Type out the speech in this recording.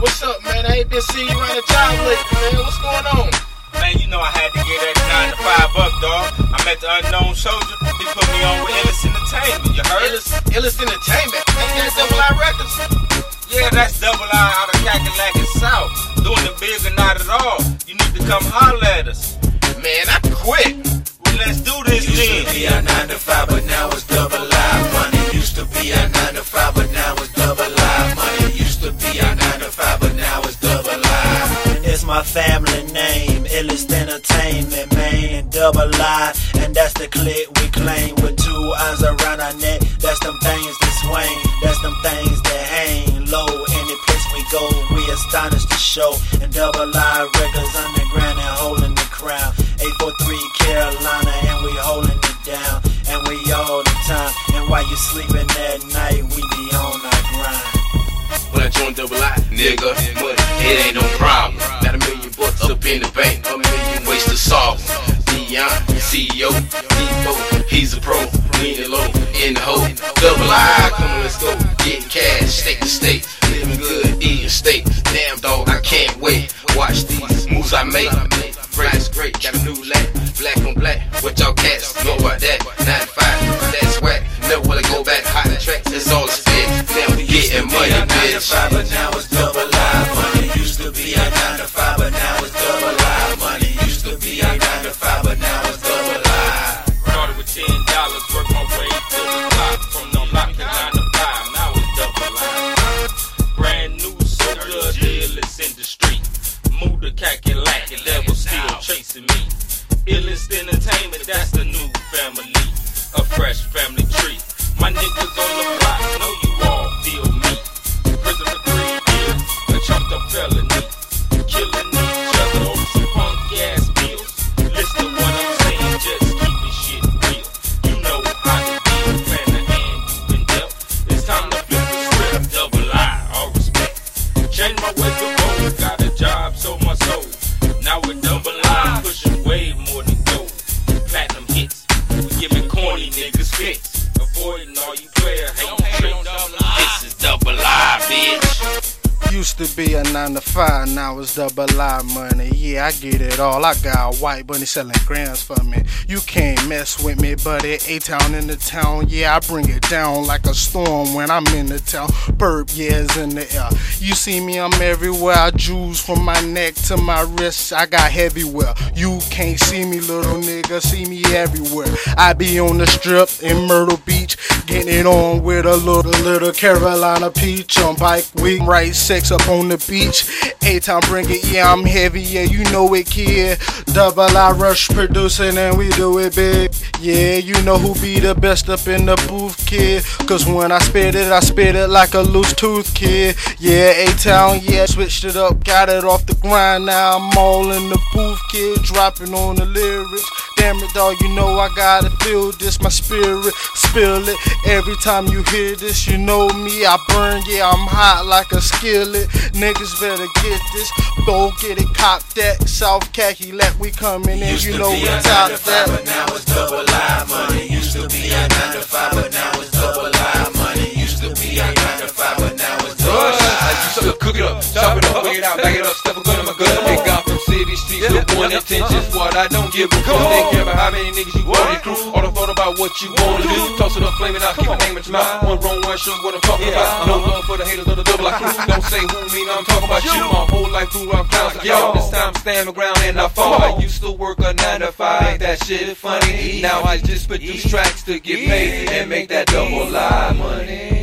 what's up, man? I ain't been seeing you around the job lately, man. What's going on? Man, you know I had to get that 9 to 5 up, dog. I met the Unknown Soulja. He put me on with Illest Entertainment. You heard? Illest, Illest Entertainment. Ain't that Double I Records? Yeah, that's Double I out of Cackalack and South. Doing the big or not at all. You need to come holler at us. Man, I quit. Well, let's do this Used then. My family name, Illest Entertainment, man, and double I, and that's the clip we claim with two eyes around our neck. That's them things that swing, that's them things that hang low. Any place we go, we astonish the show. And double I records underground and holding the crown. 843 Carolina, and we holding it down, and we all the time. And while you sleeping at night, we be on our grind. When I joined Double I, nigga, money, it ain't no problem. In the bank, a million ways to solve. Dion, CEO, Depot, he's a pro, leaning low, in the hole. Double I, come on, let's go. Getting cash, state to state, living good, eating steak. Damn dog, I can't wait. Watch these moves I make. Is great, got a new lap, black on black. What y'all cats know about that? Dollars, worked Used to be a 9 to 5, now it's double I money. Yeah, I get it all. I got a white bunny selling grams for me. You can't mess with me, it A-Town in the town. Yeah, I bring it down like a storm when I'm in the town. Burp, yeah, it's in the air. You see me, I'm everywhere. I jewels from my neck to my wrists. I got heavy wear. You can't see me, little nigga. See me everywhere. I be on the strip in Myrtle Beach, getting it on with a little, little Carolina peach on bike week. Right sex up on the beach. A-Town bring it, yeah, I'm heavy, yeah, you know it, kid. Double I rush producing and we do it big. Yeah, you know who be the best up in the booth, kid. Cause when I spit it, I spit it like a loose tooth, kid. Yeah, A town, yeah, switched it up, got it off the grind. Now I'm all in the booth, kid, dropping on the lyrics. Damn it, dog, you know I gotta feel this, my spirit, spill it. Every time you hear this, you know me, I burn, yeah, I'm hot like a skillet. Niggas better get this, go get it, cop that. South khaki, let we coming in, you know we a 9 top that. but now it's double live money. Used to be a 9 to 5, but now it's double live money. Used to be a 9 to 5, but now it's double I live. used to cook it up, chop it up, weigh it out, back it up, streets intentions. What I don't give a fuck. They care about how many niggas you want in crew. All the thought about what you wanna do. Toss it up, flame it out, keep my name at your mouth. One wrong, one show, what I'm talking about. No love for the haters of the double I crew. Don't say who me, I'm talking about you. My whole life through, I'm clowns like y'all. This time stand my ground and I fall. I used to work a nine to five, ain't that shit funny? Now I just produce tracks to get paid and make that double live money.